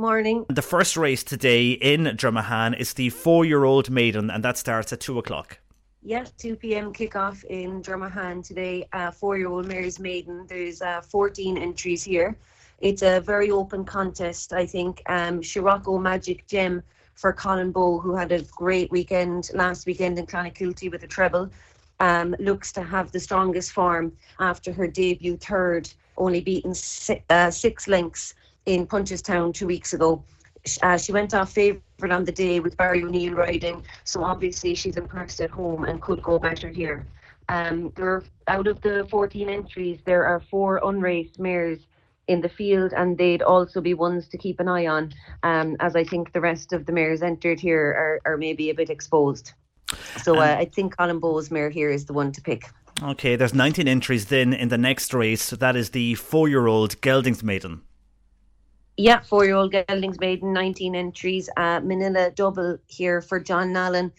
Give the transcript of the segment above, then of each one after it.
Morning. The first race today in Dromahane is the four year old maiden, and that starts at 2 o'clock. Yes, 2 p.m. kickoff in Dromahane today. Uh, four-year-old Mary's Maiden. There's uh, 14 entries here. It's a very open contest. I think um, Scirocco Magic Gem for Colin Bowe, who had a great weekend last weekend in Clonakilty with a treble, um, looks to have the strongest form after her debut third, only beaten si- uh, six lengths in Punchestown two weeks ago. Uh, she went off favourite on the day with Barry O'Neill riding, so obviously she's impressed at home and could go better here. Um, there, out of the 14 entries, there are four unraced mares in the field, and they'd also be ones to keep an eye on, um, as I think the rest of the mares entered here are, are maybe a bit exposed. So uh, I think Colin Bowe's mare here is the one to pick. Okay, there's 19 entries then in the next race. That is the four year old Geldings Maiden. Yeah, four year old Geldings made 19 entries. Uh, Manila double here for John Nallen.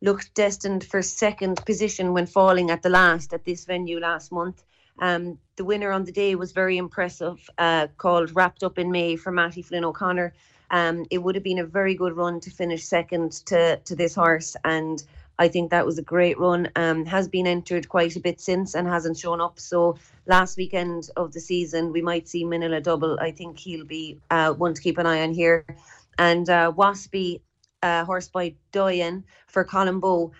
Looked destined for second position when falling at the last at this venue last month. Um, the winner on the day was very impressive, uh, called Wrapped Up in May for Matty Flynn O'Connor. Um, it would have been a very good run to finish second to, to this horse, and I think that was a great run. Um, has been entered quite a bit since and hasn't shown up. So last weekend of the season, we might see Manila double. I think he'll be uh, one to keep an eye on here. And uh, Waspy, uh, horse by Doyen for Colin Bowe,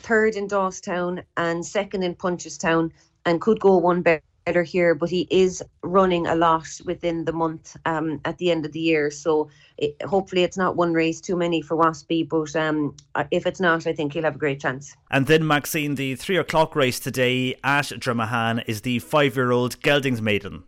third in Dawstown and second in Punchestown, and could go one better here, but he is running a lot within the month um, at the end of the year. So it, hopefully it's not one race too many for Waspy, but um, if it's not, I think he'll have a great chance. And then, Maxine, the three o'clock race today at Dromahane is the five year old Geldings Maiden.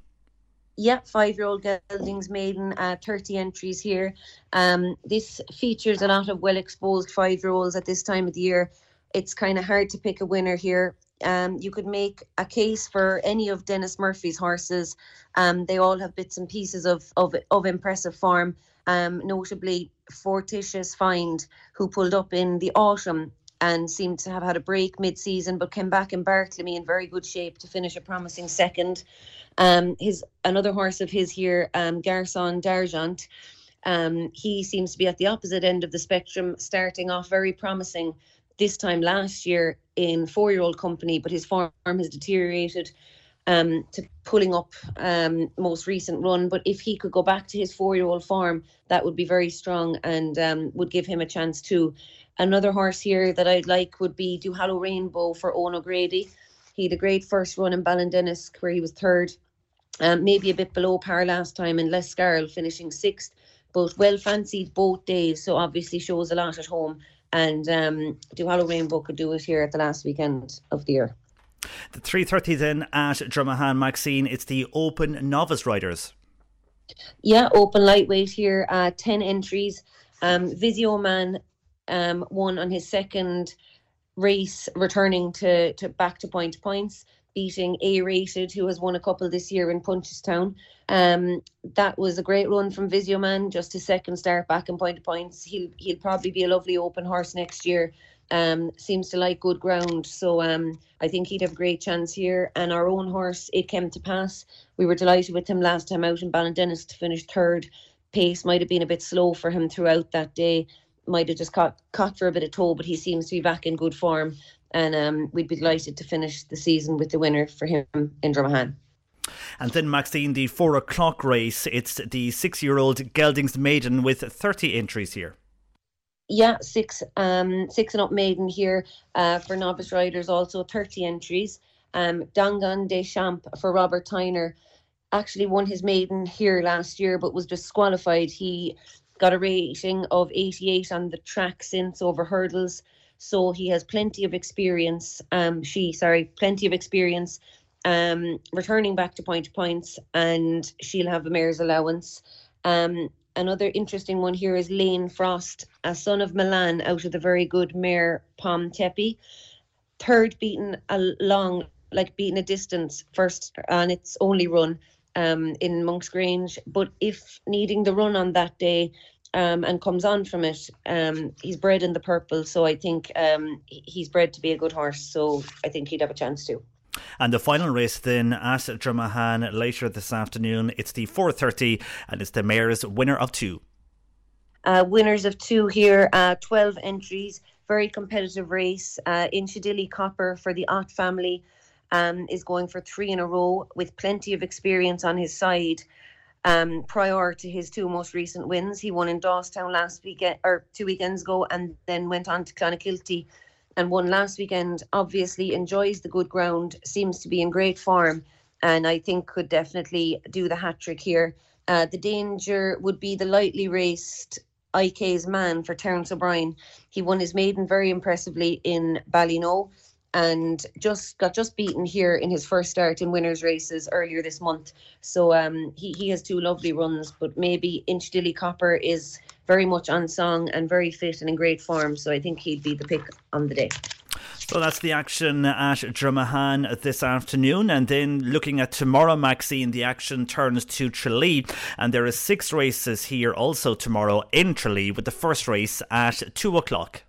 Yeah, five-year-old Geldings Maiden, uh, 30 entries here. Um, this features a lot of well-exposed five-year-olds at this time of the year. It's kind of hard to pick a winner here. Um, you could make a case for any of Dennis Murphy's horses. Um, they all have bits and pieces of of, of impressive form. Um, notably, Fortitious Find, who pulled up in the autumn and seemed to have had a break mid-season, but came back in Bartlemy in very good shape to finish a promising second. Um, his another horse of his here, um, Garçon d'Argent. Um, he seems to be at the opposite end of the spectrum, starting off very promising this time last year in four year old company, but his form has deteriorated um, to pulling up um, most recent run. But if he could go back to his four year old form, that would be very strong and um, would give him a chance too. Another horse here that I'd like would be Duhallow Rainbow for Owen O'Grady. He had a great first run in Ballindinnis where he was third, um, maybe a bit below par last time, and Lescarl finishing sixth. But well fancied both days, so obviously shows a lot at home and um, Duhallow Rainbow could do it here at the last weekend of the year. The 3.30 then at Dromahane, Maxine, it's the Open Novice Riders. Yeah, open lightweight here, uh, 10 entries. Um, Visio Man um, won on his second race, returning to, to back to point points, beating A Rated, who has won a couple this year in Punchestown. Um, that was a great run from Visio Man, just his second start back in point to points. He'll he'll probably be a lovely open horse next year. Um, seems to like good ground, so um, I think he'd have a great chance here. And our own horse, it came to pass. We were delighted with him last time out in Ballindinnis to finish third. Pace might have been a bit slow for him throughout that day. Might have just caught caught for a bit of toe, but he seems to be back in good form. And um, we'd be delighted to finish the season with the winner for him in Dromahane. And then, Maxine, the four o'clock race. It's the six year old Geldings Maiden with 30 entries here. Yeah, six um six and up maiden here uh, for novice riders, also 30 entries. Um, Dangan Deschamps for Robert Tyner actually won his maiden here last year, but was disqualified. He got a rating of 88 on the track since over hurdles, so he has plenty of experience. Um, she, sorry, plenty of experience. Um, returning back to point to points, and she'll have a mare's allowance. Um, another interesting one here is Lane Frost, a son of Milan, out of the very good mare Pom Tepi. Third beaten a long, like beaten a distance first on its only run um, in Monk's Grange. But if needing the run on that day um, and comes on from it, um, he's bred in the purple. So I think um, he's bred to be a good horse. So I think he'd have a chance too. And the final race then at Dromahane later this afternoon. It's the 4.30 and it's the mayor's winner of two. Uh, winners of two here, uh, 12 entries, very competitive race. Uh, Inchidilly Copper for the Ott family um, is going for three in a row with plenty of experience on his side. Um, prior to his two most recent wins, he won in Dawstown last weekend or two weekends ago, and then went on to Clonakilty and won last weekend. Obviously, enjoys the good ground, seems to be in great form, and I think could definitely do the hat trick here. Uh, the danger would be the lightly raced IK's man for Terence O'Brien. He won his maiden very impressively in Ballynoe and just got just beaten here in his first start in winners races earlier this month. So um, he, he has two lovely runs, but maybe Inchidilly Copper is very much on song and very fit and in great form. So I think he'd be the pick on the day. So that's the action at Dromahane this afternoon. And then looking at tomorrow, Maxine, the action turns to Tralee. And there are six races here also tomorrow in Tralee, with the first race at 2 o'clock.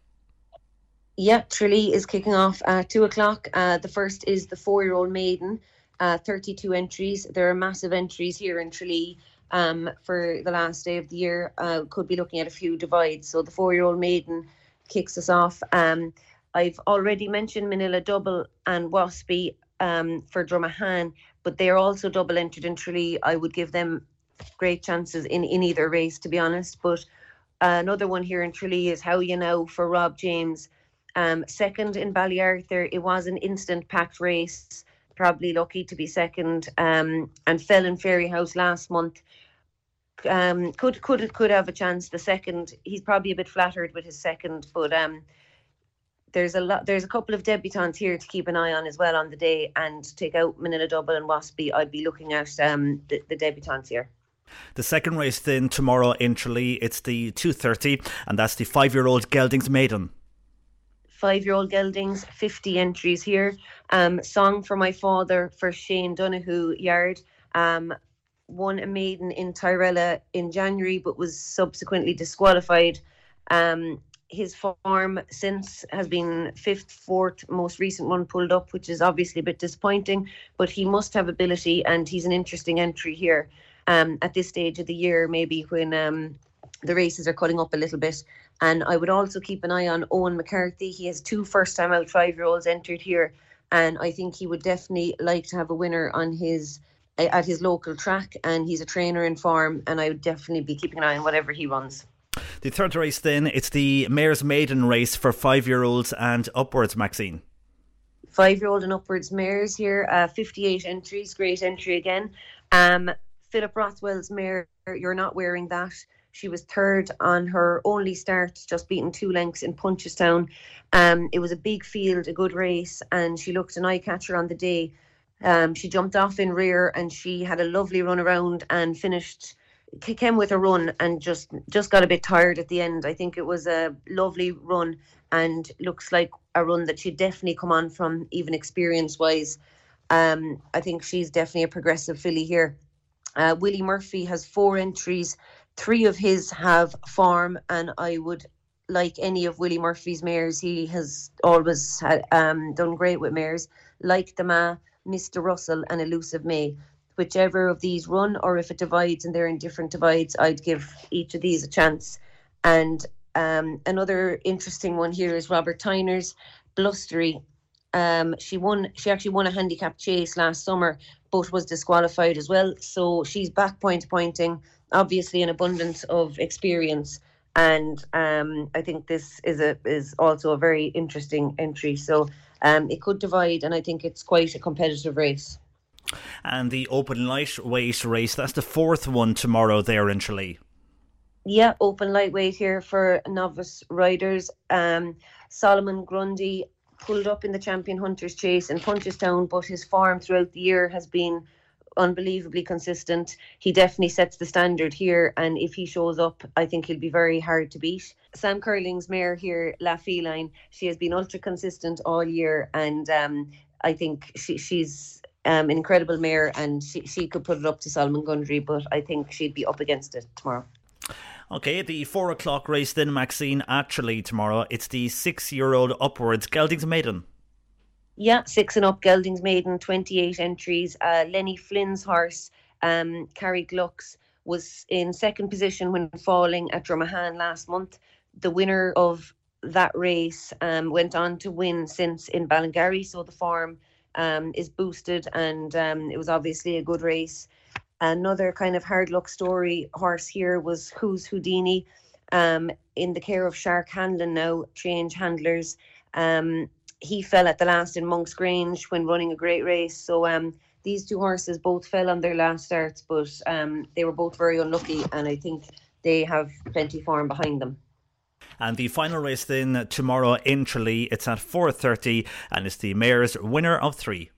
Yeah, Tralee is kicking off at two o'clock. Uh, the first is the four-year-old maiden, uh, 32 entries. There are massive entries here in Tralee um, for the last day of the year. Uh, could be looking at a few divides. So the four-year-old maiden kicks us off. Um, I've already mentioned Manila Double and Waspy um, for Dromahane, but they're also double entered in Tralee. I would give them great chances in, in either race, to be honest. But another one here in Tralee is How You Know for Rob James. Um, second in Ballyarthur, it was an instant packed race. Probably lucky to be second, um, and fell in Fairyhouse last month. Um, could could could have a chance. The second, he's probably a bit flattered with his second, but um, there's a lot. There's a couple of debutants here to keep an eye on as well on the day, and take out Manila Double and Waspy. I'd be looking at um, the, the debutants here. The second race then tomorrow in Tralee, it's the 2.30 and that's the five-year-old Geldings Maiden five year old geldings, 50 entries here. Um, Song for My Father for Shane Donahue Yard. Um, won a maiden in Tyrella in January, but was subsequently disqualified. Um, his form since has been fifth, fourth, most recent one pulled up, which is obviously a bit disappointing. But he must have ability, and he's an interesting entry here um, at this stage of the year, maybe when um, the races are cutting up a little bit. And I would also keep an eye on Owen McCarthy. He has two first time out five year olds entered here. And I think he would definitely like to have a winner on his at his local track. And he's a trainer in farm. And I would definitely be keeping an eye on whatever he runs. The third race, then, it's the Mare's Maiden race for five year olds and upwards, Maxine. Five year old and upwards mares here, uh, 58 entries, great entry again. Um, Philip Rothwell's mare, you're not wearing that. She was third on her only start, just beating two lengths in Punchestown. Um, it was a big field, a good race, and she looked an eye catcher on the day. Um, she jumped off in rear and she had a lovely run around and finished came with a run and just just got a bit tired at the end. I think it was a lovely run and looks like a run that she'd definitely come on from even experience wise. Um, I think she's definitely a progressive filly here. Uh, Willie Murphy has four entries three of his have farm, and I would like any of Willie Murphy's mares. He has always had, um, done great with mares, like the Ma, Mr. Russell, and Elusive May. Whichever of these run, or if it divides and they're in different divides, I'd give each of these a chance. And um, another interesting one here is Robert Tyner's Blustery. Um, she won. She actually won a handicap chase last summer, but was disqualified as well. So she's back point pointing, obviously an abundance of experience. And um, I think this is a is also a very interesting entry. So um, it could divide, and I think it's quite a competitive race. And the open lightweight race, that's the fourth one tomorrow there in Tralee. Yeah, open lightweight here for novice riders. Um, Solomon Grundy pulled up in the Champion Hunters Chase in Punchestown, but his form throughout the year has been unbelievably consistent. He definitely sets the standard here, and if he shows up, I think he'll be very hard to beat. Sam Curling's mare here, La Feline, she has been ultra consistent all year, and um, I think she, she's um, an incredible mare, and she, she could put it up to Solomon Grundy, but I think she'd be up against it tomorrow. Okay, the four o'clock race then, Maxine, actually tomorrow. It's the six year old upwards Geldings Maiden. Yeah, six and up Geldings Maiden, 28 entries. Uh, Lenny Flynn's horse, um, Carrie Glucks, was in second position when falling at Dromahane last month. The winner of that race um, went on to win since in Ballingarry, so the form um, is boosted and um, it was obviously a good race. Another kind of hard luck story horse here was Who's Houdini, um, in the care of Shark Hanlon now, change handlers. Um, he fell at the last in Monk's Grange when running a great race. So um, these two horses both fell on their last starts, but um, they were both very unlucky, and I think they have plenty form behind them. And the final race then tomorrow in Tralee, it's at 4.30 and it's the Mayor's winner of three.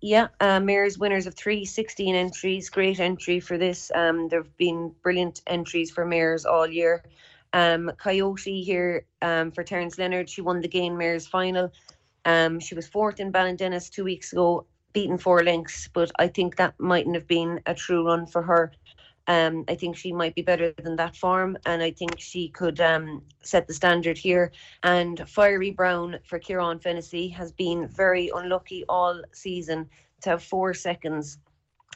Yeah, uh, Mayor's winners of three, 16 entries. Great entry for this. Um, there have been brilliant entries for Mayors all year. Um, Coyote here um, for Terence Leonard. She won the Gain Mayor's final. Um, she was fourth in Ballindinnis two weeks ago, beaten four lengths, but I think that mightn't have been a true run for her. Um, I think she might be better than that form, and I think she could um, set the standard here. And Fiery Brown for Kieran Fennessy has been very unlucky all season to have four seconds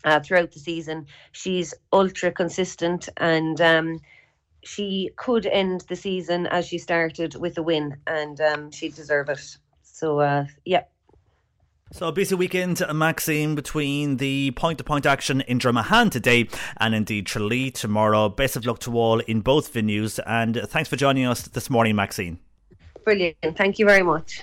uh, throughout the season. She's ultra consistent and um, she could end the season as she started with a win, and um, she'd deserve it. So, uh, yeah, so a busy weekend, Maxine, between the point-to-point action in Dromahane today and indeed Tralee tomorrow. Best of luck to all in both venues, and thanks for joining us this morning, Maxine. Brilliant. Thank you very much.